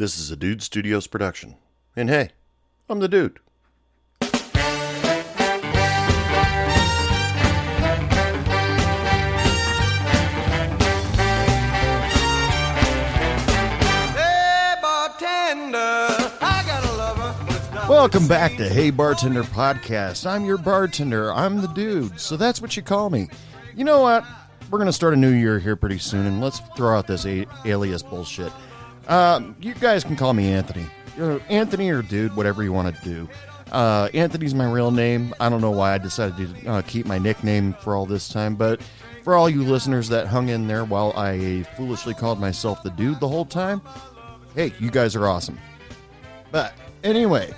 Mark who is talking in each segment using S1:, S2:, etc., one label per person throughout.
S1: This is a Dude Studios production. And hey, I'm the dude.
S2: Hey, bartender, I got a lover, but it's not
S1: Welcome back to Hey Bartender Podcast. I'm your bartender. I'm the dude. So that's what you call me. You know what? We're going to start a new year here pretty soon, and let's throw out this a- alias bullshit. Um, you guys can call me Anthony. You know, Anthony or dude, whatever you want to do. Uh, Anthony's my real name. I don't know why I decided to uh, keep my nickname for all this time, but for all you listeners that hung in there while I foolishly called myself the dude the whole time, hey, you guys are awesome. But anyway,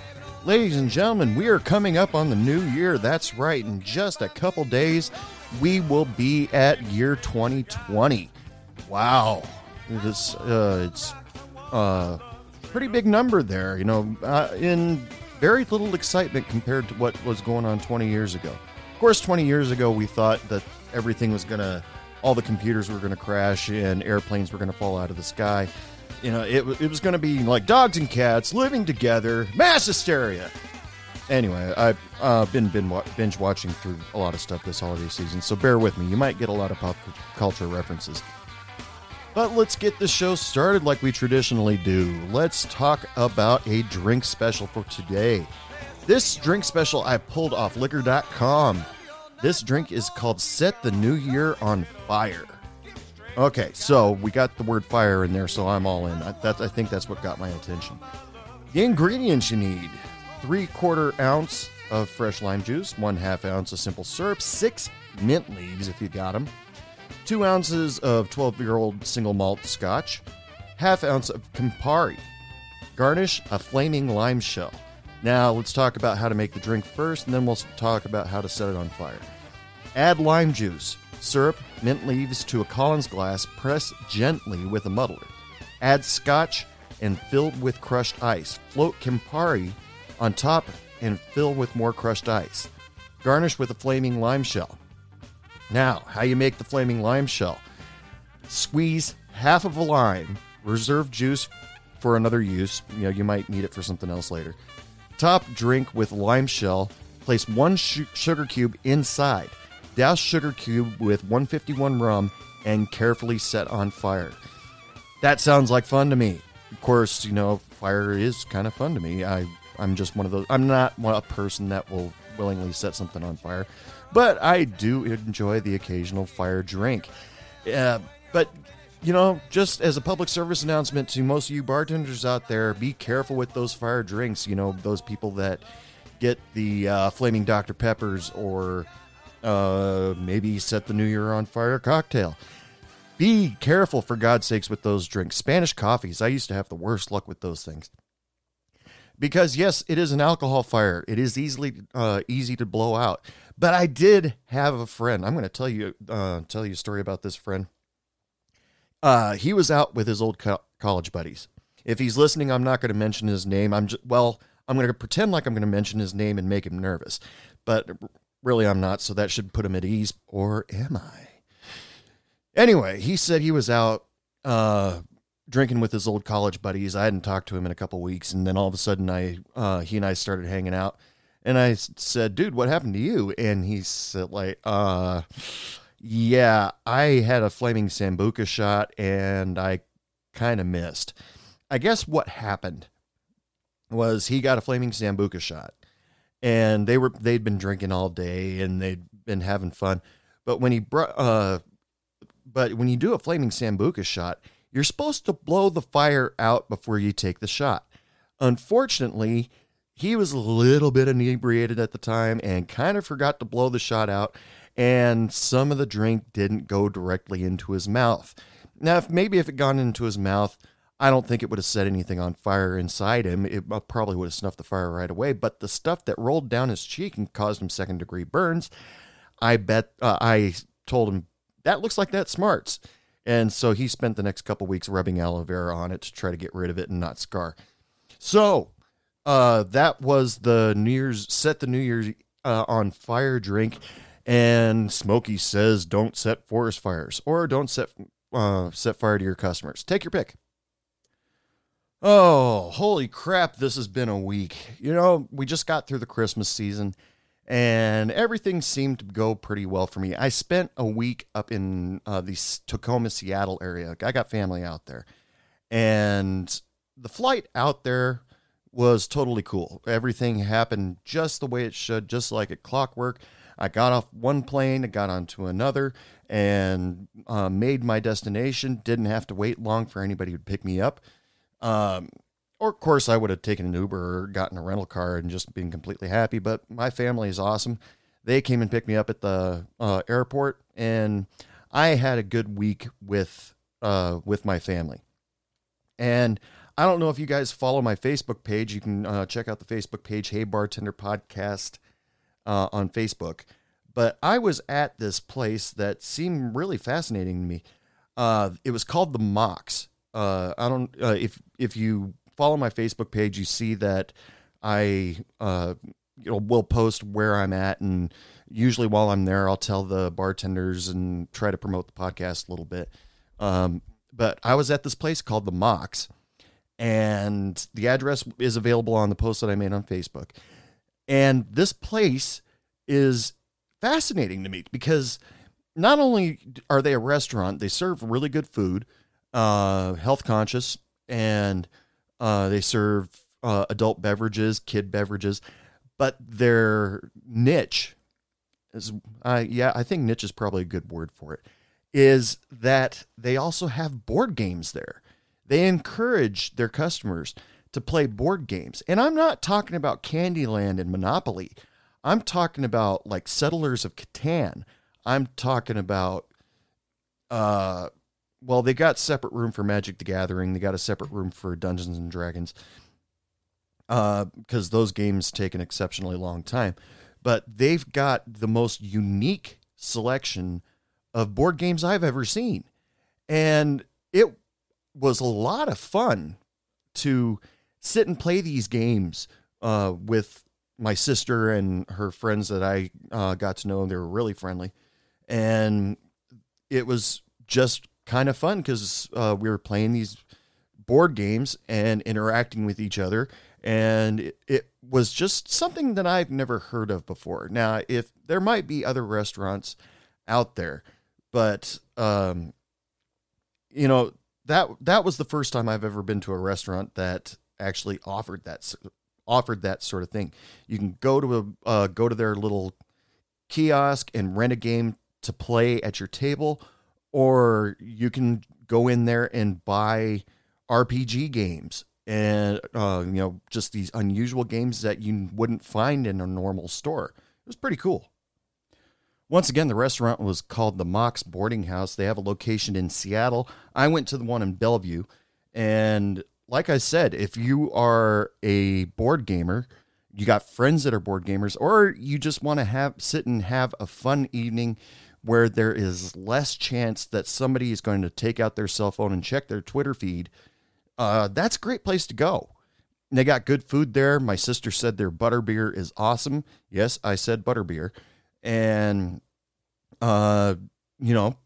S1: ladies and gentlemen, we are coming up on the new year. That's right. In just a couple days, we will be at year 2020. Wow. It is, uh, it's uh, pretty big number there, you know, uh, in very little excitement compared to what was going on 20 years ago. Of course, 20 years ago, we thought that everything was going to, all the computers were going to crash and airplanes were going to fall out of the sky. You know, it, it was going to be like dogs and cats living together, mass hysteria. Anyway, I've uh, been, been binge watching through a lot of stuff this holiday season, so bear with me. You might get a lot of pop culture references. But let's get the show started like we traditionally do. Let's talk about a drink special for today. This drink special I pulled off liquor.com. This drink is called Set the New Year on Fire. Okay, so we got the word fire in there, so I'm all in. I, that, I think that's what got my attention. The ingredients you need three quarter ounce of fresh lime juice, one half ounce of simple syrup, six mint leaves if you got them, two ounces of 12 year old single malt scotch, half ounce of Campari. Garnish a flaming lime shell. Now let's talk about how to make the drink first, and then we'll talk about how to set it on fire. Add lime juice, syrup, mint leaves to a Collins glass, press gently with a muddler. Add scotch and fill with crushed ice. Float Campari on top and fill with more crushed ice. Garnish with a flaming lime shell. Now, how you make the flaming lime shell? Squeeze half of a lime, reserve juice for another use. You know, you might need it for something else later. Top drink with lime shell. Place one su- sugar cube inside. Douse sugar cube with 151 rum and carefully set on fire. That sounds like fun to me. Of course, you know, fire is kind of fun to me. I I'm just one of those. I'm not a person that will willingly set something on fire, but I do enjoy the occasional fire drink. Uh, but you know, just as a public service announcement to most of you bartenders out there, be careful with those fire drinks. You know, those people that get the uh, flaming Dr Peppers or uh, maybe set the New Year on fire cocktail. Be careful, for God's sakes, with those drinks. Spanish coffees, I used to have the worst luck with those things. Because yes, it is an alcohol fire. It is easily uh, easy to blow out. But I did have a friend. I'm going to tell you uh, tell you a story about this friend. Uh, he was out with his old co- college buddies. If he's listening, I'm not going to mention his name. I'm just, well, I'm going to pretend like I'm going to mention his name and make him nervous, but really I'm not. So that should put him at ease. Or am I? Anyway, he said he was out uh, drinking with his old college buddies. I hadn't talked to him in a couple weeks, and then all of a sudden, I uh, he and I started hanging out. And I said, "Dude, what happened to you?" And he said, "Like, uh, yeah, I had a flaming sambuca shot, and I kind of missed. I guess what happened was he got a flaming sambuca shot, and they were they'd been drinking all day, and they'd been having fun. But when he brought, uh, but when you do a flaming sambuca shot, you're supposed to blow the fire out before you take the shot. Unfortunately, he was a little bit inebriated at the time and kind of forgot to blow the shot out, and some of the drink didn't go directly into his mouth. Now, if maybe if it gone into his mouth, I don't think it would have set anything on fire inside him. It uh, probably would have snuffed the fire right away. But the stuff that rolled down his cheek and caused him second degree burns, I bet uh, I told him that looks like that smarts. And so he spent the next couple weeks rubbing aloe vera on it to try to get rid of it and not scar. So uh, that was the New Year's set the New Year's uh, on fire drink. And Smokey says, don't set forest fires or don't set uh, set fire to your customers. Take your pick. Oh, holy crap, this has been a week. You know, we just got through the Christmas season and everything seemed to go pretty well for me. I spent a week up in uh, the Tacoma, Seattle area. I got family out there. And the flight out there was totally cool. Everything happened just the way it should, just like at clockwork. I got off one plane, I got onto another, and uh, made my destination. Didn't have to wait long for anybody to pick me up. Um, or of course, I would have taken an Uber or gotten a rental car and just been completely happy. But my family is awesome. They came and picked me up at the uh, airport, and I had a good week with uh, with my family. And I don't know if you guys follow my Facebook page. You can uh, check out the Facebook page, Hey Bartender Podcast, uh, on Facebook. But I was at this place that seemed really fascinating to me. Uh, it was called the Mox. Uh, I don't uh, if if you follow my Facebook page, you see that I uh, you know will post where I'm at, and usually while I'm there, I'll tell the bartenders and try to promote the podcast a little bit. Um, but I was at this place called the Mox, and the address is available on the post that I made on Facebook. And this place is fascinating to me because not only are they a restaurant, they serve really good food, uh, health conscious, and uh, they serve uh, adult beverages, kid beverages, but their niche is, yeah, I think niche is probably a good word for it, is that they also have board games there. They encourage their customers to play board games. And I'm not talking about Candyland and Monopoly. I'm talking about like Settlers of Catan. I'm talking about uh well, they got separate room for Magic the Gathering. They got a separate room for Dungeons and Dragons. Uh because those games take an exceptionally long time. But they've got the most unique selection of board games I've ever seen. And it was a lot of fun to sit and play these games uh, with my sister and her friends that I uh, got to know. They were really friendly, and it was just kind of fun because uh, we were playing these board games and interacting with each other, and it, it was just something that I've never heard of before. Now, if there might be other restaurants out there, but um, you know that that was the first time I've ever been to a restaurant that actually offered that offered that sort of thing. You can go to a uh, go to their little kiosk and rent a game to play at your table, or you can go in there and buy RPG games and uh, you know just these unusual games that you wouldn't find in a normal store. It was pretty cool. Once again, the restaurant was called the Mox Boarding House. They have a location in Seattle. I went to the one in Bellevue, and like I said, if you are a board gamer, you got friends that are board gamers, or you just want to have sit and have a fun evening where there is less chance that somebody is going to take out their cell phone and check their Twitter feed, uh, that's a great place to go. They got good food there. My sister said their butterbeer is awesome. Yes, I said butterbeer. And, uh, you know,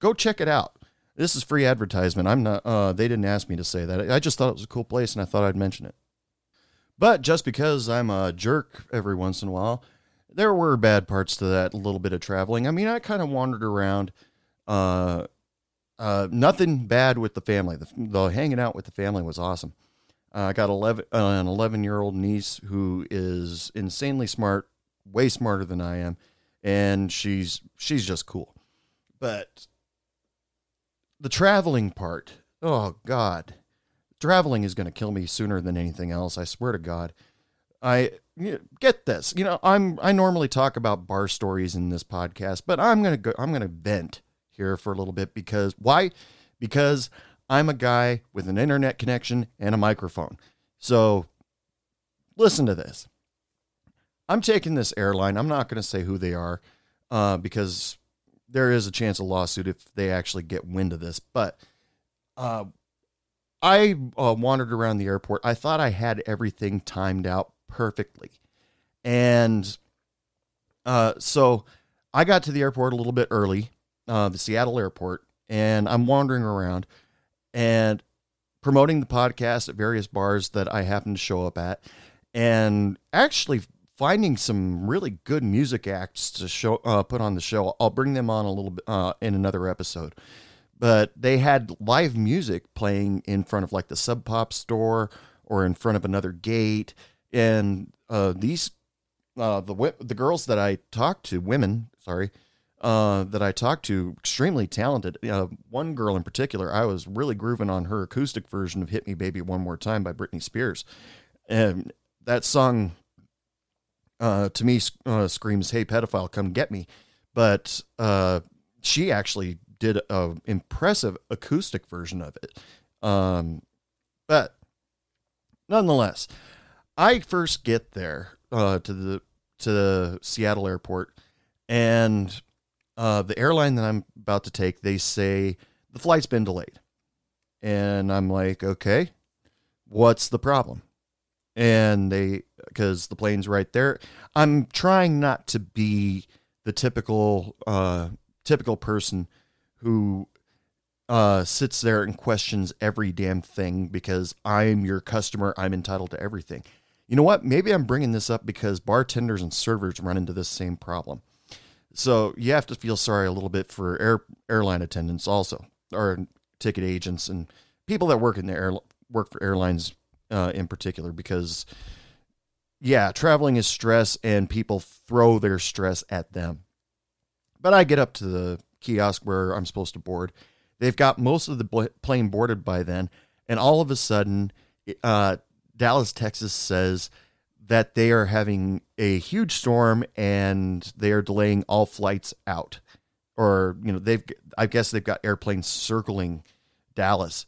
S1: go check it out. This is free advertisement. I'm not, uh, they didn't ask me to say that. I just thought it was a cool place and I thought I'd mention it. But just because I'm a jerk every once in a while, there were bad parts to that little bit of traveling. I mean, I kind of wandered around. Uh, uh, nothing bad with the family. The, the hanging out with the family was awesome. Uh, I got 11, uh, an 11 year old niece who is insanely smart, way smarter than I am, and she's she's just cool. But the traveling part, oh God, traveling is going to kill me sooner than anything else. I swear to God. I get this. You know, I'm I normally talk about bar stories in this podcast, but I'm gonna go. I'm gonna vent here for a little bit because why? Because I'm a guy with an internet connection and a microphone. So listen to this. I'm taking this airline. I'm not going to say who they are uh, because there is a chance of lawsuit if they actually get wind of this. But uh, I uh, wandered around the airport. I thought I had everything timed out perfectly. And uh, so I got to the airport a little bit early, uh, the Seattle airport, and I'm wandering around. And promoting the podcast at various bars that I happen to show up at, and actually finding some really good music acts to show uh, put on the show. I'll bring them on a little bit uh, in another episode. But they had live music playing in front of like the Sub Pop store or in front of another gate, and uh, these uh, the the girls that I talked to, women, sorry, uh, that I talked to, extremely talented. Uh, one girl in particular, I was really grooving on her acoustic version of "Hit Me, Baby, One More Time" by Britney Spears, and that song uh, to me uh, screams, "Hey, pedophile, come get me!" But uh, she actually did an impressive acoustic version of it. Um, but nonetheless, I first get there uh, to the to the Seattle airport, and uh, the airline that I'm about to take, they say the flight's been delayed, and I'm like, okay, what's the problem? And they because the plane's right there. I'm trying not to be the typical uh, typical person who uh, sits there and questions every damn thing because I'm your customer. I'm entitled to everything. You know what? Maybe I'm bringing this up because bartenders and servers run into this same problem. So you have to feel sorry a little bit for air, airline attendants also, or ticket agents and people that work in the air work for airlines uh, in particular because yeah, traveling is stress and people throw their stress at them. But I get up to the kiosk where I'm supposed to board. They've got most of the plane boarded by then, and all of a sudden, uh, Dallas, Texas says that they are having a huge storm and they are delaying all flights out. Or, you know, they've, I guess they've got airplanes circling Dallas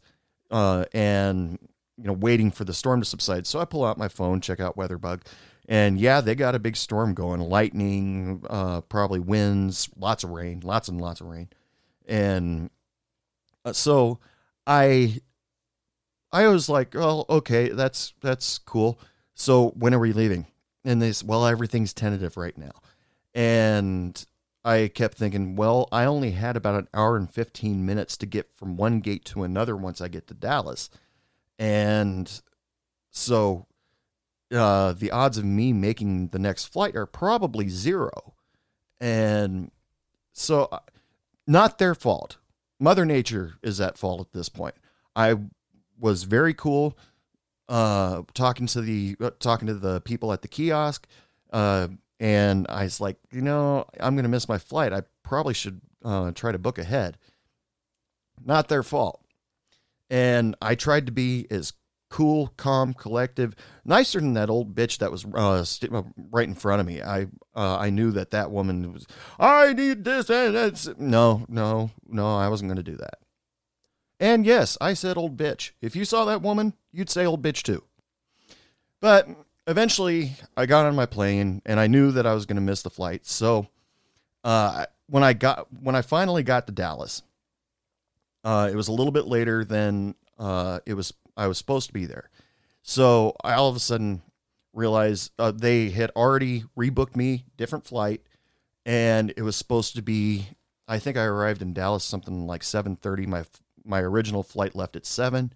S1: uh, and, you know, waiting for the storm to subside. So I pull out my phone, check out WeatherBug. And yeah, they got a big storm going, lightning, uh, probably winds, lots of rain, lots and lots of rain. And uh, so I I was like, oh, okay, that's that's cool. So when are we leaving? And they said, well, everything's tentative right now. And I kept thinking, well, I only had about an hour and 15 minutes to get from one gate to another once I get to Dallas. And so uh, the odds of me making the next flight are probably zero. And so, uh, not their fault. Mother Nature is at fault at this point. I was very cool uh, talking to the uh, talking to the people at the kiosk, uh, and I was like, you know, I'm gonna miss my flight. I probably should try to book ahead. Not their fault. And I tried to be as cool, calm, collective, nicer than that old bitch that was uh, st- uh, right in front of me. I uh, I knew that that woman was. I need this and that's no, no, no. I wasn't going to do that. And yes, I said old bitch. If you saw that woman, you'd say old bitch too. But eventually, I got on my plane and I knew that I was going to miss the flight. So uh, when I got when I finally got to Dallas, uh, it was a little bit later than uh, it was. I was supposed to be there. So I all of a sudden realized uh, they had already rebooked me different flight, and it was supposed to be. I think I arrived in Dallas something like seven thirty. My my original flight left at seven,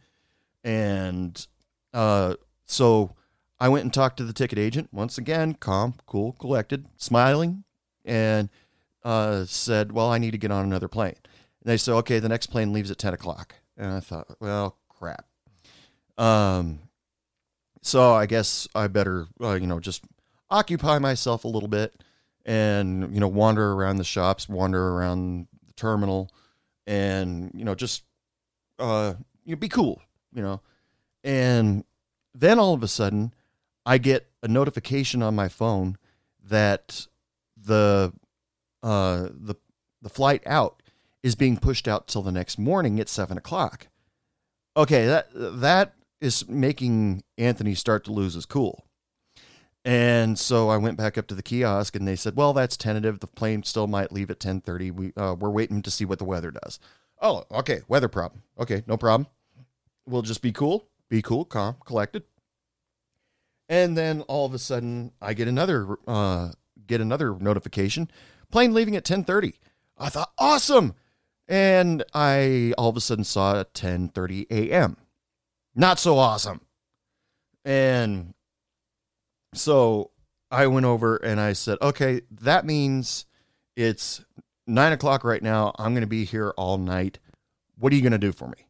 S1: and uh, so I went and talked to the ticket agent once again, calm, cool, collected, smiling, and uh, said, "Well, I need to get on another plane." And they said, "Okay, the next plane leaves at ten o'clock." And I thought, "Well, crap." Um, so I guess I better, uh, you know, just occupy myself a little bit and you know wander around the shops, wander around the terminal, and you know just uh, you know, be cool, you know. And then all of a sudden, I get a notification on my phone that the uh, the the flight out is being pushed out till the next morning at seven o'clock. Okay, that that is making Anthony start to lose his cool. And so I went back up to the kiosk, and they said, "Well, that's tentative. The plane still might leave at ten thirty. We uh, we're waiting to see what the weather does." Oh, okay. Weather problem. Okay, no problem. We'll just be cool, be cool, calm, collected. And then all of a sudden, I get another uh, get another notification. Plane leaving at ten thirty. I thought awesome, and I all of a sudden saw at ten thirty a.m. not so awesome. And so I went over and I said, okay, that means it's nine o'clock right now. I'm going to be here all night. What are you going to do for me?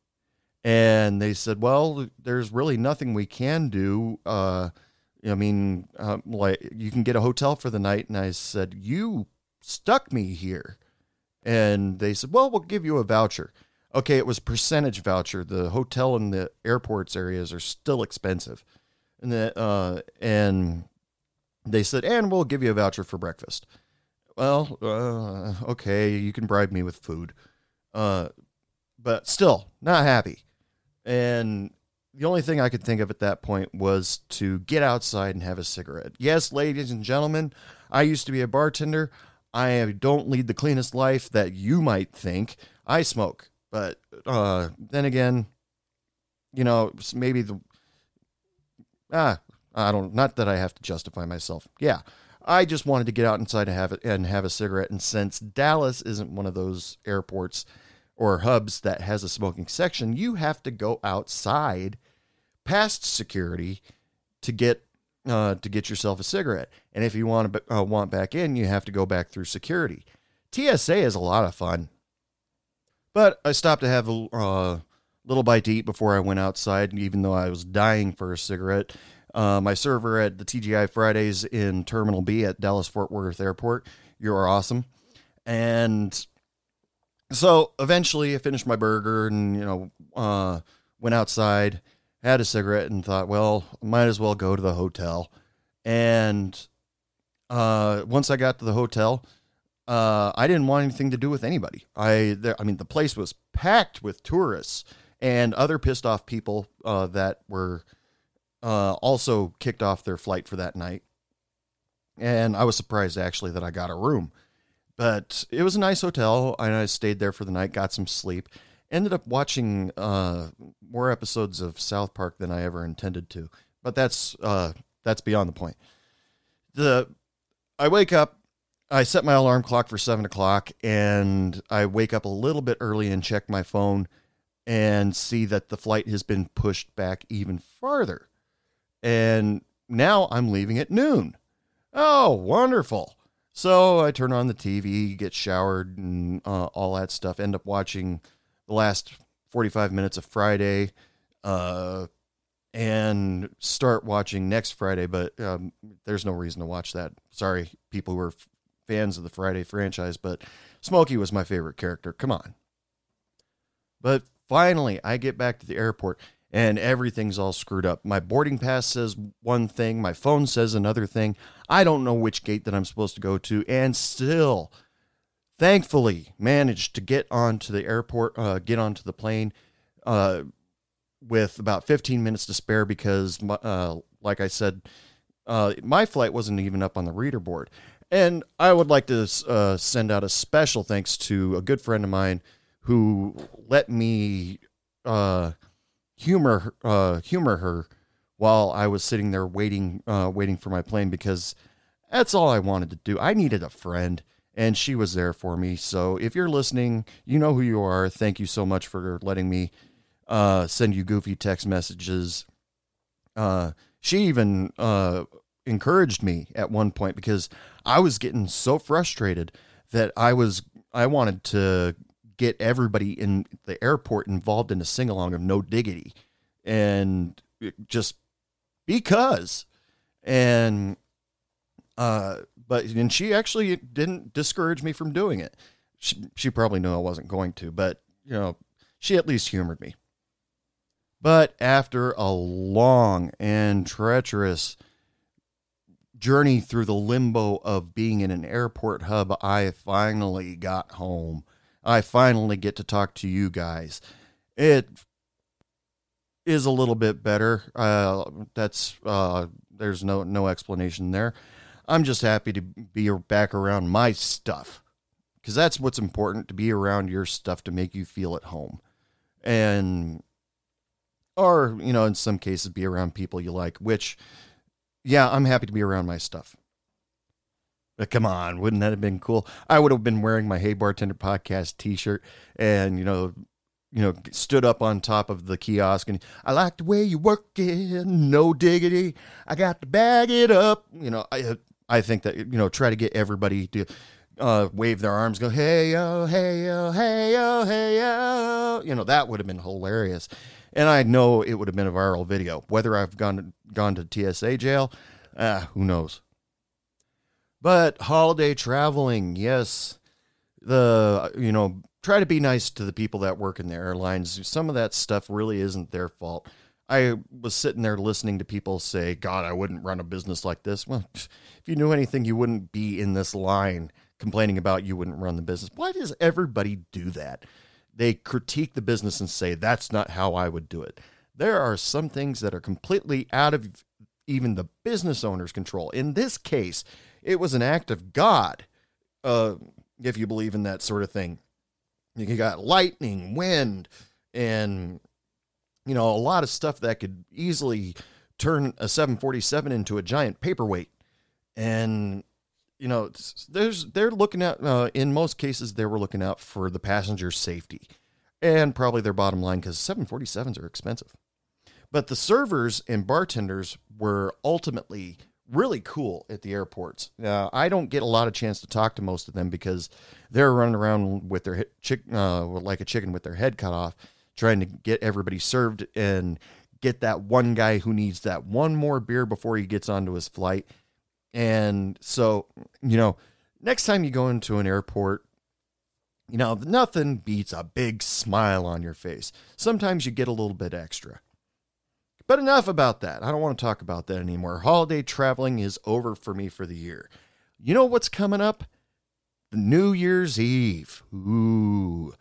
S1: And they said, well, there's really nothing we can do. Uh, I mean, uh, like you can get a hotel for the night. And I said, you stuck me here. And they said, well, we'll give you a voucher. Okay, it was percentage voucher. The hotel and the airports areas are still expensive. And the, uh, and they said, and we'll give you a voucher for breakfast. Well, uh, okay, you can bribe me with food. Uh, but still not happy. And the only thing I could think of at that point was to get outside and have a cigarette. Yes, ladies and gentlemen, I used to be a bartender. I don't lead the cleanest life that you might think. I smoke, but uh, then again, you know, maybe the ah, I don't. Not that I have to justify myself. Yeah, I just wanted to get out inside and have it and have a cigarette. And since Dallas isn't one of those airports or hubs that has a smoking section, you have to go outside past security to get uh, to get yourself a cigarette. And if you want to uh, want back in, you have to go back through security. TSA is a lot of fun. But I stopped to have a uh, little bite to eat before I went outside, even though I was dying for a cigarette. Uh, my server at the TGI Fridays in Terminal B at Dallas Fort Worth Airport. You are awesome. And so eventually I finished my burger and, you know, uh, went outside, had a cigarette, and thought, well, might as well go to the hotel. And uh, once I got to the hotel, uh, I didn't want anything to do with anybody. I, there, I mean, the place was packed with tourists and other pissed off people uh, that were uh, also kicked off their flight for that night. And I was surprised actually that I got a room. But it was a nice hotel, and I stayed there for the night, got some sleep. Ended up watching uh, more episodes of South Park than I ever intended to, but that's uh, that's beyond the point. The I wake up, I set my alarm clock for seven o'clock, and I wake up a little bit early and check my phone, and see that the flight has been pushed back even farther and now I'm leaving at noon. Oh, wonderful. So I turn on the TV, get showered, and uh, all that stuff. End up watching the last 45 minutes of Friday uh, and start watching next Friday, but um, there's no reason to watch that. Sorry, people who are f- fans of the Friday franchise, but Smokey was my favorite character. Come on. But finally, I get back to the airport and everything's all screwed up. My boarding pass says one thing, my phone says another thing. I don't know which gate that I'm supposed to go to, and still, thankfully, managed to get onto the airport, uh, get onto the plane uh, with about 15 minutes to spare because, uh, like I said, uh, my flight wasn't even up on the reader board. And I would like to uh, send out a special thanks to a good friend of mine who let me uh, humor humor her while I was sitting there waiting waiting for my plane because that's all I wanted to do. I needed a friend and she was there for me. So if you're listening, you know who you are. Thank you so much for letting me uh, send you goofy text messages. Uh, she even uh, encouraged me at one point because I was getting so frustrated that I was I wanted to get everybody in the airport involved in a sing along of No Diggity, and just because, and uh, but and she actually didn't discourage me from doing it. She, she probably knew I wasn't going to, but you know, she at least humored me. But after a long and treacherous journey through the limbo of being in an airport hub, I finally got home. I finally get to talk to you guys. It is a little bit better. Uh, that's uh, there's no no explanation there. I'm just happy to be back around my stuff because that's what's important to be around your stuff to make you feel at home, and or you know in some cases be around people you like. Which, yeah, I'm happy to be around my stuff. But come on, wouldn't that have been cool? I would have been wearing my Hey Bartender podcast T-shirt, and you know, you know, stood up on top of the kiosk and I like the way you work it, no diggity. I got to bag it up. You know, I I think that you know, try to get everybody to uh, wave their arms, go hey yo, hey yo, hey yo, hey yo. You know, that would have been hilarious. And I know it would have been a viral video. Whether I've gone gone to TSA jail, ah, who knows. But holiday traveling, yes. The you know, try to be nice to the people that work in the airlines. Some of that stuff really isn't their fault. I was sitting there listening to people say, God, I wouldn't run a business like this. Well, if you knew anything, you wouldn't be in this line complaining about you wouldn't run the business. Why does everybody do that? They critique the business and say, that's not how I would do it. There are some things that are completely out of even the business owner's control. In this case, it was an act of God, uh, if you believe in that sort of thing. You got lightning, wind, and you know a lot of stuff that could easily turn a 747 into a giant paperweight. And you know, there's they're looking at uh, in most cases they were looking out for the passenger's safety and probably their bottom line because 747s are expensive. But the servers and bartenders were ultimately really cool at the airports. Uh, I don't get a lot of chance to talk to most of them because they're running around with their chick, uh, like a chicken with their head cut off, trying to get everybody served and get that one guy who needs that one more beer before he gets onto his flight. And so, you know, next time you go into an airport, you know, nothing beats a big smile on your face. Sometimes you get a little bit extra. But enough about that. I don't want to talk about that anymore. Holiday traveling is over for me for the year. You know what's coming up? New Year's Eve. Ooh.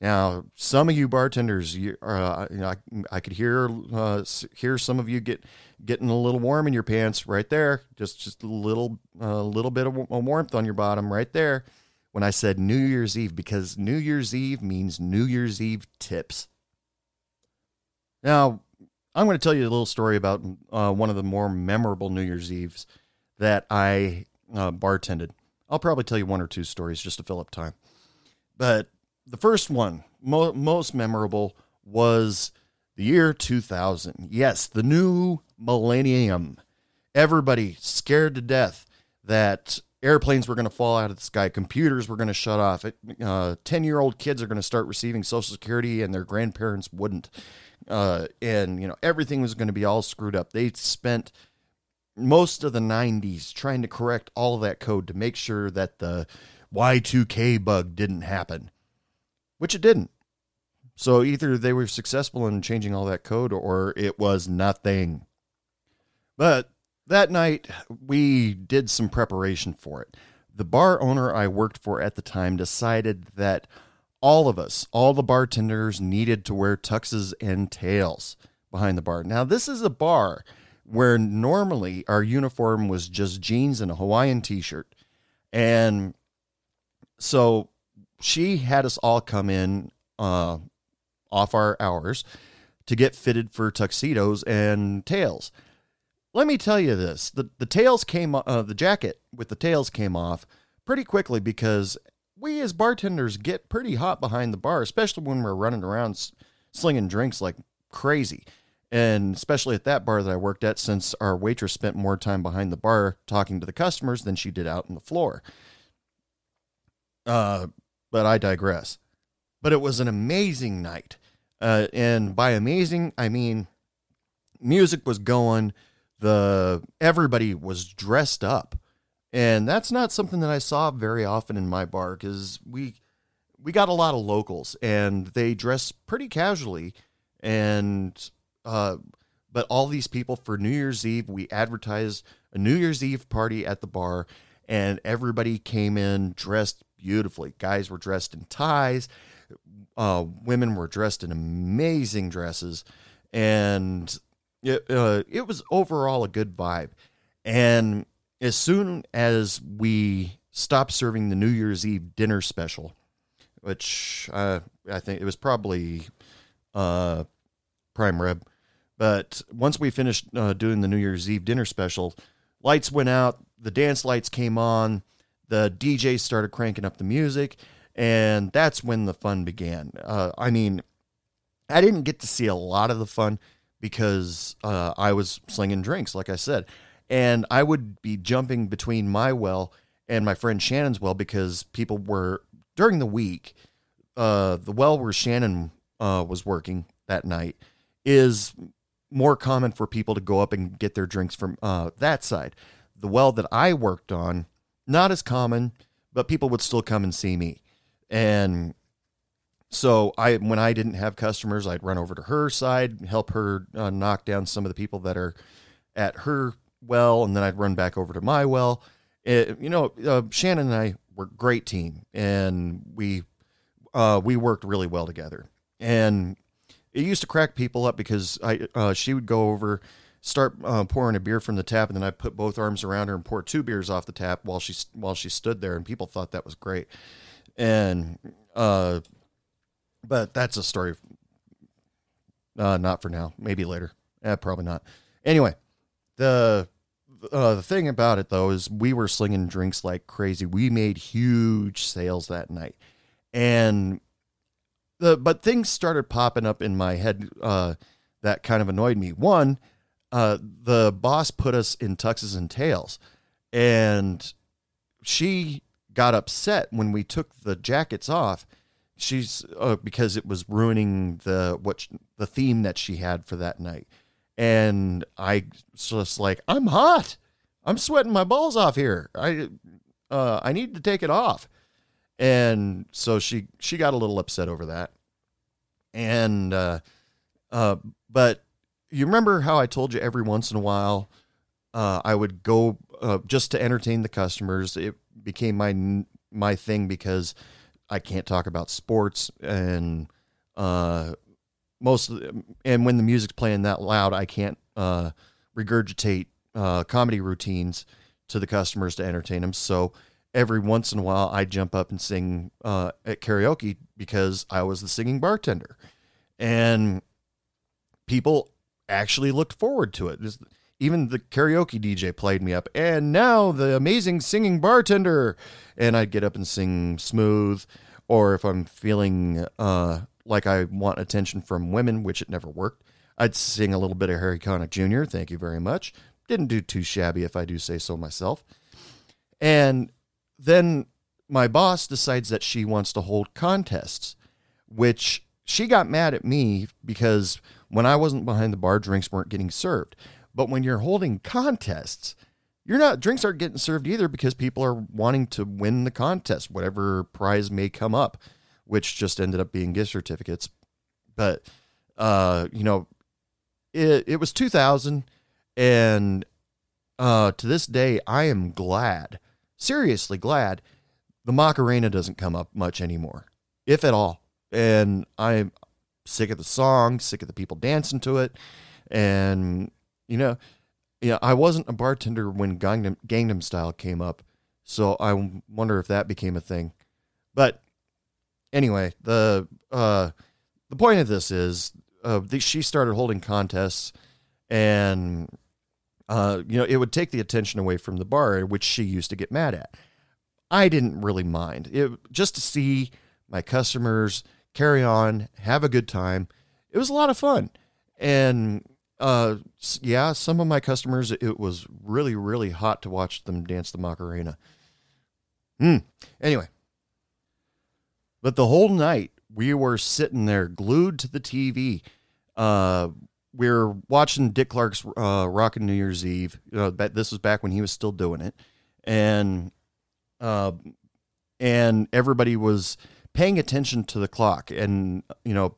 S1: Now, some of you bartenders, you, uh, you know, I, I, could hear uh, hear some of you get getting a little warm in your pants right there. Just just a little a uh, little bit of warmth on your bottom right there. When I said New Year's Eve, because New Year's Eve means New Year's Eve tips. Now, I'm going to tell you a little story about uh, one of the more memorable New Year's Eves that I uh, bartended. I'll probably tell you one or two stories just to fill up time. But the first one, mo- most memorable, was the year 2000. Yes, the new millennium. Everybody scared to death that airplanes were going to fall out of the sky, computers were going to shut off, 10 uh, year old kids are going to start receiving Social Security and their grandparents wouldn't. Uh, and, you know, everything was going to be all screwed up. They spent most of the 90s trying to correct all of that code to make sure that the Y2K bug didn't happen, which it didn't. So either they were successful in changing all that code or it was nothing. But that night, we did some preparation for it. The bar owner I worked for at the time decided that all of us, all the bartenders, needed to wear tuxes and tails behind the bar. Now, this is a bar where normally our uniform was just jeans and a Hawaiian t shirt. And so she had us all come in uh, off our hours to get fitted for tuxedos and tails let me tell you this: the the tails came, uh, the jacket with the tails came off pretty quickly because we as bartenders get pretty hot behind the bar, especially when we're running around slinging drinks like crazy. And especially at that bar that I worked at, since our waitress spent more time behind the bar talking to the customers than she did out on the floor. Uh, but I digress. But it was an amazing night. Uh, and by amazing, I mean music was going the everybody was dressed up and that's not something that i saw very often in my bar because we we got a lot of locals and they dress pretty casually and uh but all these people for new year's eve we advertised a new year's eve party at the bar and everybody came in dressed beautifully. Guys were dressed in ties. Uh, women were dressed in amazing dresses. And it, uh, it was overall a good vibe. And as soon as we stopped serving the New Year's Eve dinner special, which uh, I think it was probably uh, prime rib, but once we finished uh, doing the New Year's Eve dinner special, lights went out, the dance lights came on, the DJ started cranking up the music, and that's when the fun began. Uh, I mean, I didn't get to see a lot of the fun because uh, I was slinging drinks, like I said, and I would be jumping between my well and my friend Shannon's well because people were during the week. Uh, the well where Shannon uh, was working that night is more common for people to go up and get their drinks from uh, that side. The well that I worked on, not as common, but people would still come and see me. And so I, when I didn't have customers, I'd run over to her side, help her uh, knock down some of the people that are at her well, and then I'd run back over to my well. It, you know, uh, Shannon and I were a great team, and we uh, we worked really well together. And it used to crack people up because I uh, she would go over, start uh, pouring a beer from the tap, and then I put both arms around her and pour two beers off the tap while she while she stood there, and people thought that was great. And uh, but that's a story. Uh, not for now. Maybe later. Eh, probably not. Anyway, the uh, the thing about it though is we were slinging drinks like crazy. We made huge sales that night, and the but things started popping up in my head uh, that kind of annoyed me. One, uh, the boss put us in tuxes and tails, and she got upset when we took the jackets off. She's uh, because it was ruining the what the theme that she had for that night, and I just like I'm hot, I'm sweating my balls off here. I uh, I need to take it off, and so she she got a little upset over that, and uh, uh, but you remember how I told you every once in a while uh, I would go uh, just to entertain the customers. It became my my thing because I can't talk about sports and uh, most and when the music's playing that loud, I can't uh, regurgitate uh, comedy routines to the customers to entertain them. So every once in a while, I jump up and sing uh, at karaoke because I was the singing bartender, and people actually looked forward to it. Just- even the karaoke DJ played me up, and now the amazing singing bartender, and I'd get up and sing smooth, or if I'm feeling uh, like I want attention from women, which it never worked, I'd sing a little bit of Harry Connick Jr. Thank you very much. Didn't do too shabby, if I do say so myself. And then my boss decides that she wants to hold contests, which she got mad at me because when I wasn't behind the bar, drinks weren't getting served. But when you're holding contests, you're not drinks aren't getting served either because people are wanting to win the contest, whatever prize may come up, which just ended up being gift certificates. But uh, you know, it it was 2000 and uh to this day I am glad, seriously glad the Macarena doesn't come up much anymore, if at all. And I'm sick of the song, sick of the people dancing to it, and you know, yeah, I wasn't a bartender when Gangnam, Gangnam Style came up, so I wonder if that became a thing. But anyway, the uh, the point of this is uh, the, she started holding contests, and uh, you know, it would take the attention away from the bar, which she used to get mad at. I didn't really mind it just to see my customers carry on, have a good time. It was a lot of fun, and uh, yeah, some of my customers, it was really, really hot to watch them dance the Macarena. Hmm. Anyway, but the whole night we were sitting there glued to the TV. Uh, we are watching Dick Clark's uh, Rockin' New Year's Eve. Uh, this was back when he was still doing it, and uh, and everybody was paying attention to the clock. And you know,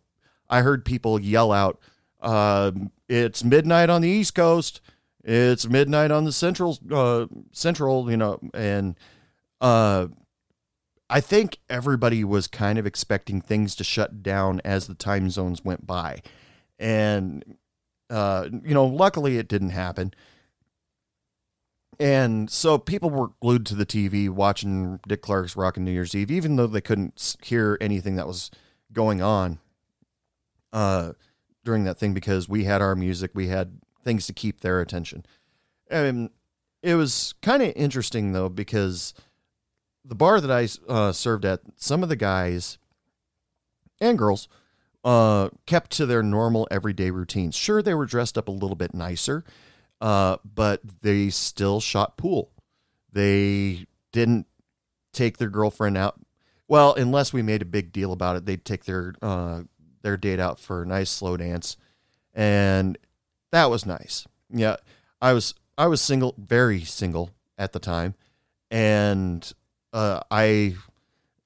S1: I heard people yell out, uh, "It's midnight on the East Coast. It's midnight on the Central uh, Central." You know, and uh, I think everybody was kind of expecting things to shut down as the time zones went by. And, uh, you know, luckily it didn't happen. And so people were glued to the TV watching Dick Clark's Rockin' New Year's Eve, even though they couldn't hear anything that was going on uh, during that thing because we had our music, we had things to keep their attention. And it was kind of interesting though because the bar that I uh, served at, some of the guys and girls uh, kept to their normal everyday routines. Sure, they were dressed up a little bit nicer, uh, but they still shot pool. They didn't take their girlfriend out. Well, unless we made a big deal about it, they'd take their uh, their date out for a nice slow dance, and that was nice. Yeah, I was I was single, very single at the time, and uh, I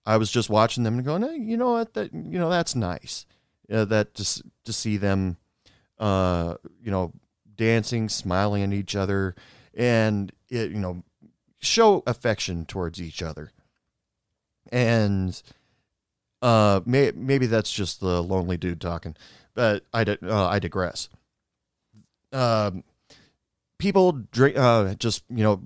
S1: I was just watching them and going, hey, you know what, that you know that's nice. Uh, that just to see them, uh, you know, dancing, smiling at each other, and it, you know, show affection towards each other. And uh, may, maybe that's just the lonely dude talking, but I uh, I digress. Um, people drink, uh, just you know,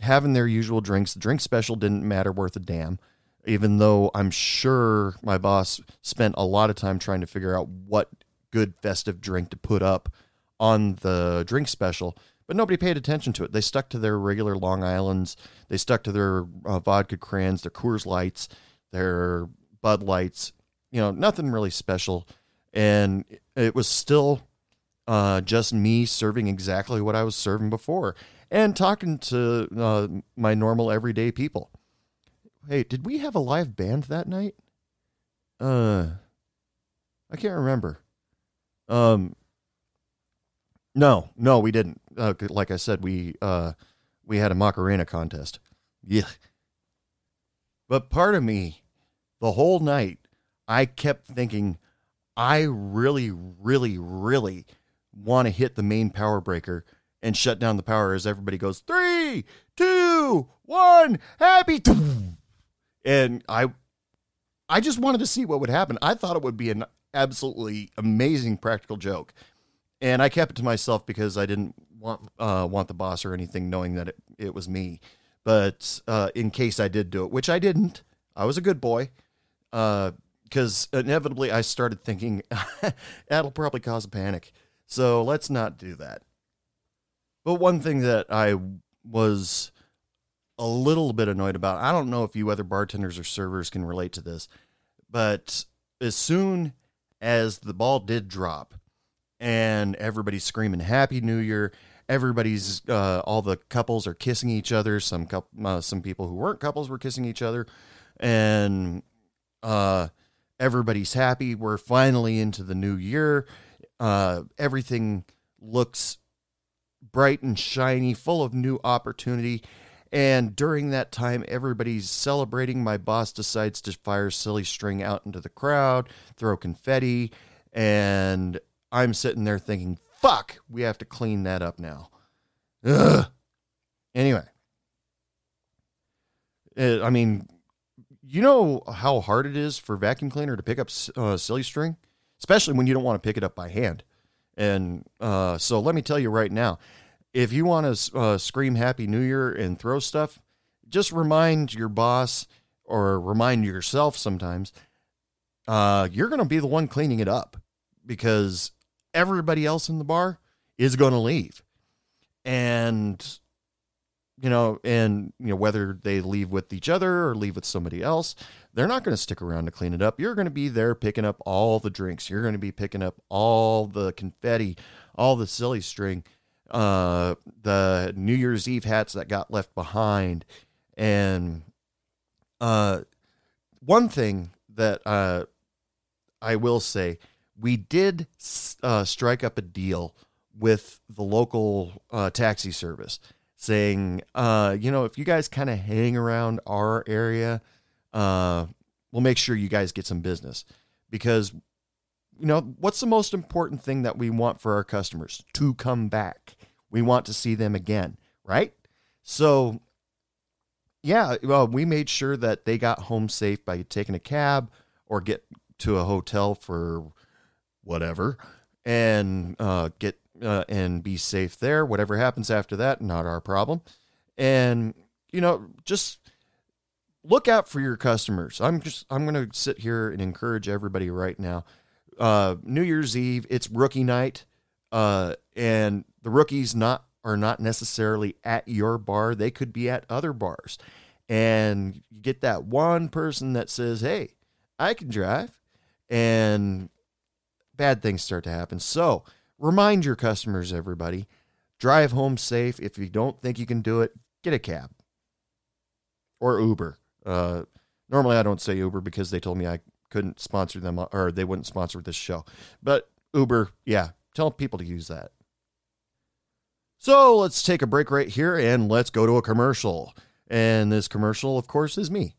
S1: having their usual drinks. The drink special didn't matter worth a damn even though I'm sure my boss spent a lot of time trying to figure out what good festive drink to put up on the drink special, but nobody paid attention to it. They stuck to their regular Long Islands, they stuck to their uh, vodka crans, their Coors Lights, their Bud Lights, you know, nothing really special. And it was still uh, just me serving exactly what I was serving before and talking to uh, my normal everyday people. Hey, did we have a live band that night? Uh, I can't remember. Um, no, no, we didn't. Uh, like I said, we uh, we had a Macarena contest. Yeah. But part of me, the whole night, I kept thinking, I really, really, really want to hit the main power breaker and shut down the power as everybody goes three, two, one, happy and I I just wanted to see what would happen. I thought it would be an absolutely amazing practical joke, and I kept it to myself because I didn't want uh, want the boss or anything knowing that it, it was me. But uh, in case I did do it, which I didn't, I was a good boy. Because uh, inevitably I started thinking that'll probably cause a panic. So let's not do that. But one thing that I was a little bit annoyed about. I don't know if you other bartenders or servers can relate to this, but as soon as the ball did drop and everybody's screaming happy new year. Everybody's uh, all the couples are kissing each other. Some couple uh, some people who weren't couples were kissing each other. And uh, everybody's happy. We're finally into the new year. Uh, everything looks bright and shiny full of new opportunity. And during that time, everybody's celebrating. My boss decides to fire silly string out into the crowd, throw confetti, and I'm sitting there thinking, fuck, we have to clean that up now. Ugh. Anyway, it, I mean, you know how hard it is for vacuum cleaner to pick up uh, silly string, especially when you don't want to pick it up by hand. And uh, so let me tell you right now, if you want to uh, scream Happy New Year and throw stuff, just remind your boss or remind yourself sometimes uh, you're going to be the one cleaning it up because everybody else in the bar is going to leave. And, you know, and, you know, whether they leave with each other or leave with somebody else, they're not going to stick around to clean it up. You're going to be there picking up all the drinks. You're going to be picking up all the confetti, all the silly string uh, the New Year's Eve hats that got left behind, and uh, one thing that uh, I will say, we did uh, strike up a deal with the local uh, taxi service, saying, uh, you know, if you guys kind of hang around our area, uh, we'll make sure you guys get some business because you know, what's the most important thing that we want for our customers? To come back. We want to see them again, right? So, yeah, well, we made sure that they got home safe by taking a cab or get to a hotel for whatever and uh, get uh, and be safe there. Whatever happens after that, not our problem. And, you know, just look out for your customers. I'm just, I'm going to sit here and encourage everybody right now uh, New Year's Eve, it's rookie night, uh, and the rookies not are not necessarily at your bar. They could be at other bars, and you get that one person that says, "Hey, I can drive," and bad things start to happen. So remind your customers, everybody, drive home safe. If you don't think you can do it, get a cab or Uber. Uh, normally, I don't say Uber because they told me I couldn't sponsor them or they wouldn't sponsor this show. But Uber, yeah, tell people to use that. So let's take a break right here and let's go to a commercial. And this commercial, of course, is me.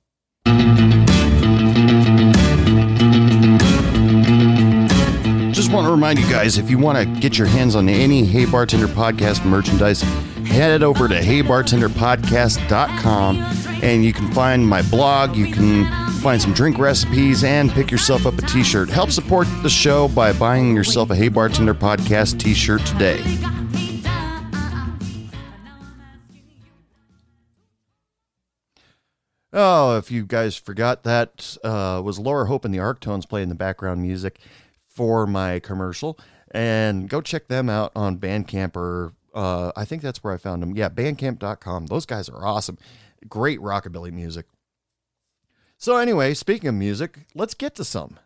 S1: I just want to remind you guys if you want to get your hands on any Hey Bartender podcast merchandise, head over to heybartenderpodcast.com and you can find my blog. You can find some drink recipes and pick yourself up a t shirt. Help support the show by buying yourself a Hey Bartender podcast t shirt today. Oh, if you guys forgot, that uh, was Lara Hope and the Ark-Tones playing the background music for my commercial. And go check them out on Bandcamp or uh, I think that's where I found them. Yeah, bandcamp.com. Those guys are awesome. Great rockabilly music. So, anyway, speaking of music, let's get to some.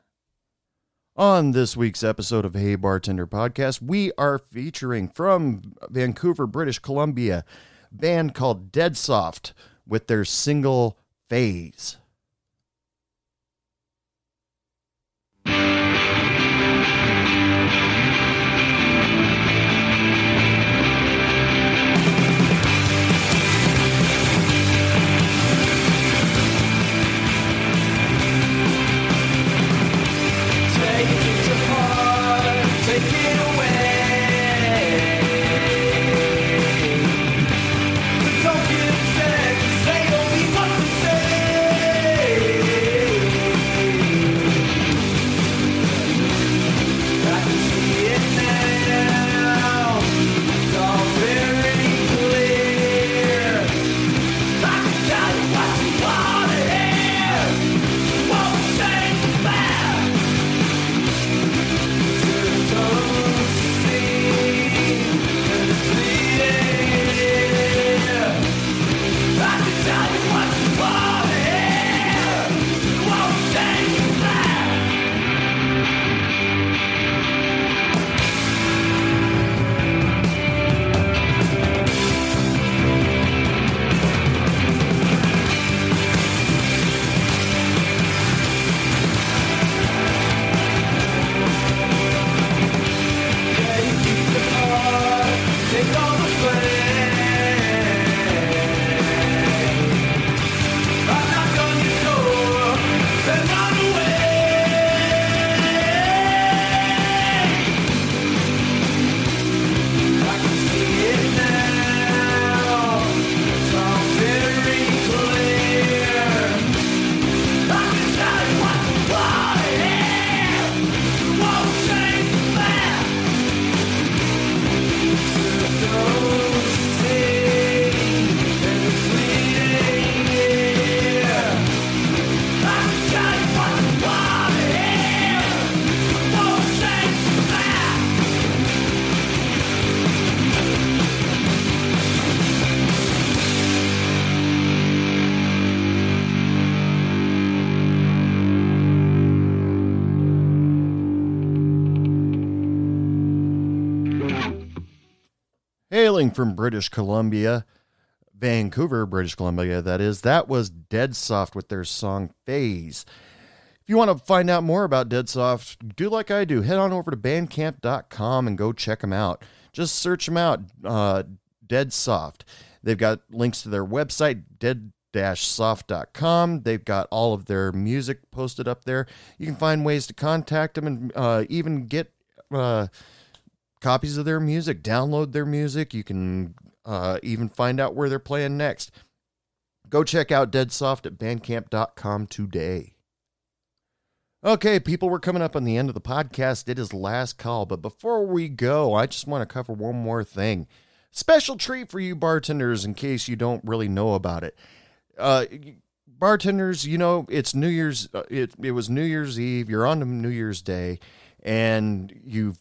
S1: On this week's episode of Hey Bartender Podcast, we are featuring from Vancouver, British Columbia, band called Dead Soft with their single Phase. Hailing from British Columbia, Vancouver, British Columbia, that is, that was Dead Soft with their song Phase. If you want to find out more about Dead Soft, do like I do. Head on over to bandcamp.com and go check them out. Just search them out, uh, Dead Soft. They've got links to their website, dead-soft.com. They've got all of their music posted up there. You can find ways to contact them and uh, even get uh, copies of their music, download their music. You can uh, even find out where they're playing next. Go check out Dead Soft at bandcamp.com today. Okay, people, we're coming up on the end of the podcast. It is last call, but before we go, I just want to cover one more thing. Special treat for you bartenders in case you don't really know about it. Uh, bartenders, you know, it's New Year's. Uh, it it was New Year's Eve. You're on New Year's Day, and you've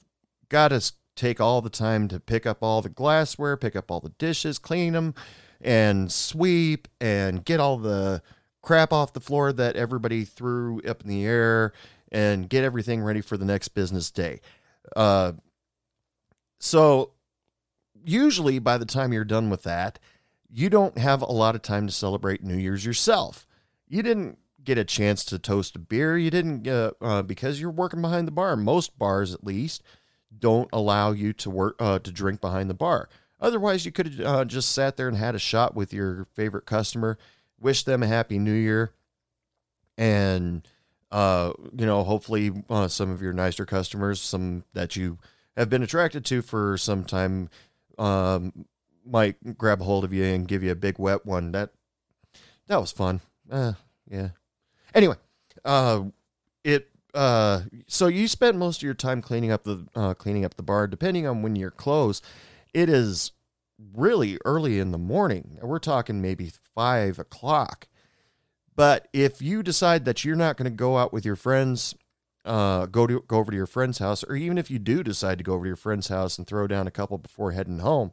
S1: got to take all the time to pick up all the glassware, pick up all the dishes, clean them, and sweep and get all the crap off the floor that everybody threw up in the air and get everything ready for the next business day. Uh, so usually by the time you're done with that, you don't have a lot of time to celebrate New Year's yourself. You didn't get a chance to toast a beer. You didn't uh, uh, because you're working behind the bar. Most bars, at least, don't allow you to work uh, to drink behind the bar. Otherwise, you could have uh, just sat there and had a shot with your favorite customer, wish them a happy New Year, and uh, you know, hopefully, uh, some of your nicer customers, some that you have been attracted to for some time, um, might grab a hold of you and give you a big wet one. That that was fun. Uh, yeah. Anyway, uh, it uh, so you spent most of your time cleaning up the uh, cleaning up the bar. Depending on when you're closed, it is really early in the morning. We're talking maybe five o'clock. But if you decide that you're not going to go out with your friends, uh, go to go over to your friend's house, or even if you do decide to go over to your friend's house and throw down a couple before heading home,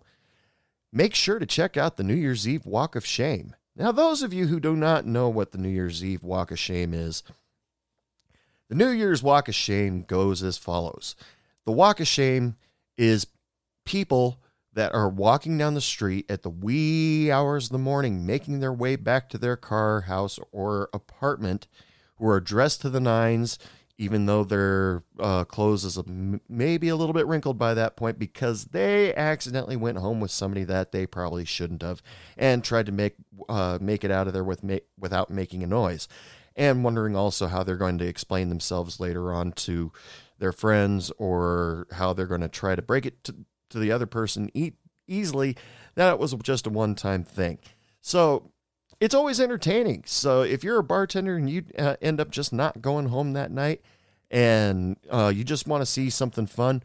S1: make sure to check out the New Year's Eve Walk of Shame. Now, those of you who do not know what the New Year's Eve Walk of Shame is, the New Year's Walk of Shame goes as follows. The Walk of Shame is people that are walking down the street at the wee hours of the morning, making their way back to their car, house, or apartment, who are dressed to the nines, even though their uh, clothes is a, maybe a little bit wrinkled by that point because they accidentally went home with somebody that they probably shouldn't have, and tried to make uh, make it out of there with without making a noise, and wondering also how they're going to explain themselves later on to their friends or how they're going to try to break it to, to the other person e- easily that was just a one time thing. So it's always entertaining. So if you're a bartender and you uh, end up just not going home that night and uh, you just want to see something fun,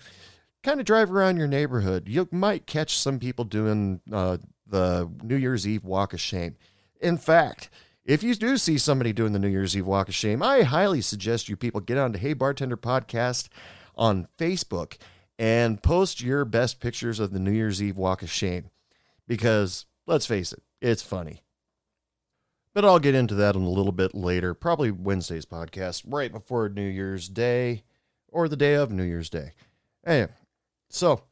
S1: kind of drive around your neighborhood. You might catch some people doing uh, the New Year's Eve walk of shame. In fact, if you do see somebody doing the New Year's Eve walk of shame, I highly suggest you people get on to Hey Bartender Podcast on Facebook and post your best pictures of the New Year's Eve walk of shame because let's face it, it's funny. But I'll get into that in a little bit later, probably Wednesday's podcast, right before New Year's Day or the day of New Year's Day. Anyway, so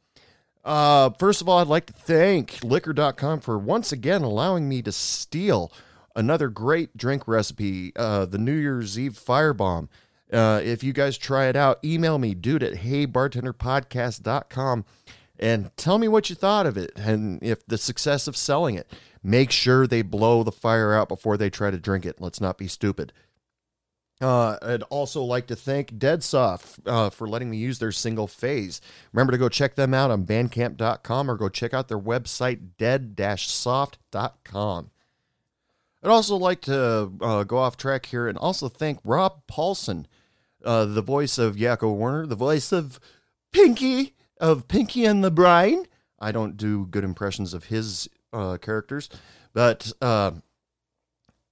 S1: uh, first of all, I'd like to thank liquor.com for once again allowing me to steal another great drink recipe, uh, the New Year's Eve Firebomb. Uh, if you guys try it out, email me, dude, at heybartenderpodcast.com and tell me what you thought of it and if the success of selling it. Make sure they blow the fire out before they try to drink it. Let's not be stupid. Uh, I'd also like to thank Dead Soft uh, for letting me use their single phase. Remember to go check them out on bandcamp.com or go check out their website, dead-soft.com. I'd also like to uh, go off track here and also thank Rob Paulsen, uh, the voice of Yakko Warner, the voice of Pinky, of Pinky and the Brain. I don't do good impressions of his uh, characters, but uh,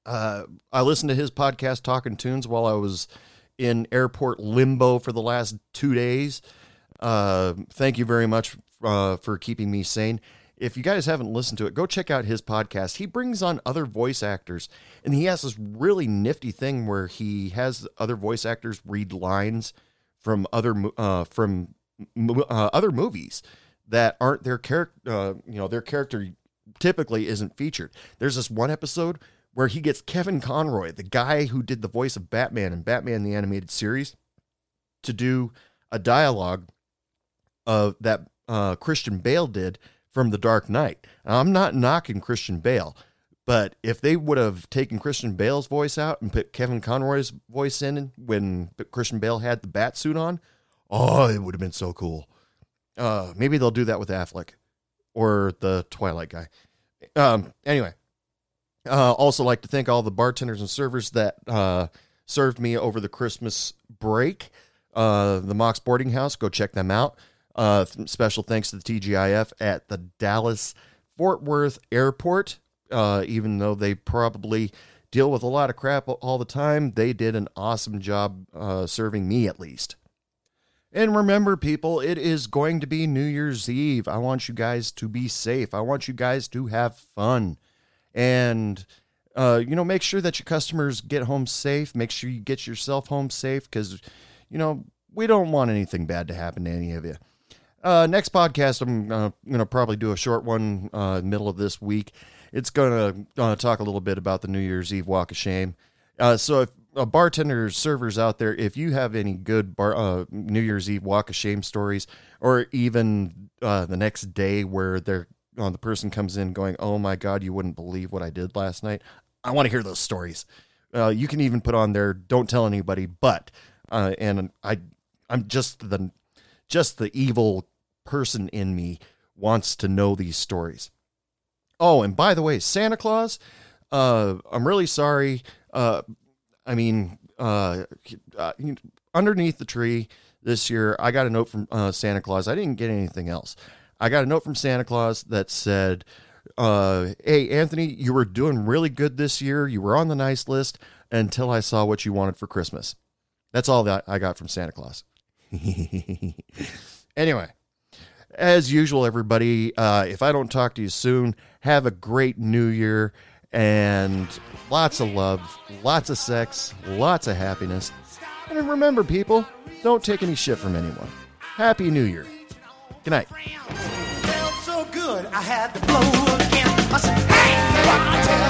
S1: uh, I listened to his podcast, Talking Toons, while I was in airport limbo for the last two days. Uh, thank you very much uh, for keeping me sane. If you guys haven't listened to it, go check out his podcast. He brings on other voice actors, and he has this really nifty thing where he has other voice actors read lines from other uh, from uh, other movies that aren't their character. Uh, you know, their character typically isn't featured. There's this one episode where he gets Kevin Conroy, the guy who did the voice of Batman in Batman the Animated Series, to do a dialogue of that uh, Christian Bale did from The Dark Knight. I'm not knocking Christian Bale, but if they would have taken Christian Bale's voice out and put Kevin Conroy's voice in when Christian Bale had the bat suit on, oh, it would have been so cool. Uh, maybe they'll do that with Affleck or the Twilight guy. Um, anyway, uh, also like to thank all the bartenders and servers that uh, served me over the Christmas break. Uh, the Mox Boarding House, go check them out. Uh, special thanks to the TGIF at the Dallas Fort Worth Airport. Uh, even though they probably deal with a lot of crap all the time, they did an awesome job uh, serving me at least. And remember, people, it is going to be New Year's Eve. I want you guys to be safe. I want you guys to have fun. and uh, you know make sure that your customers get home safe. Make sure you get yourself home safe because you know we don't want anything bad to happen to any of you. Uh, next podcast, I'm uh, going to probably do a short one uh, middle of this week. It's going to talk a little bit about the New Year's Eve Walk of Shame. Uh, so, if uh, bartenders, servers out there, if you have any good bar, uh, New Year's Eve Walk of Shame stories, or even uh, the next day where they're the person comes in going, "Oh my God, you wouldn't believe what I did last night," I want to hear those stories. You can even put on there, "Don't tell anybody," but and I, I'm just the just the evil person in me wants to know these stories. Oh, and by the way, Santa Claus, uh, I'm really sorry. Uh, I mean, uh, uh, underneath the tree this year, I got a note from uh, Santa Claus. I didn't get anything else. I got a note from Santa Claus that said, uh, "Hey, Anthony, you were doing really good this year. You were on the nice list until I saw what you wanted for Christmas." That's all that I got from Santa Claus. anyway, as usual, everybody, uh, if I don't talk to you soon, have a great new year and lots of love, lots of sex, lots of happiness. And remember, people, don't take any shit from anyone. Happy New Year. Good night.
S2: Felt so good, I had to blow again. I said,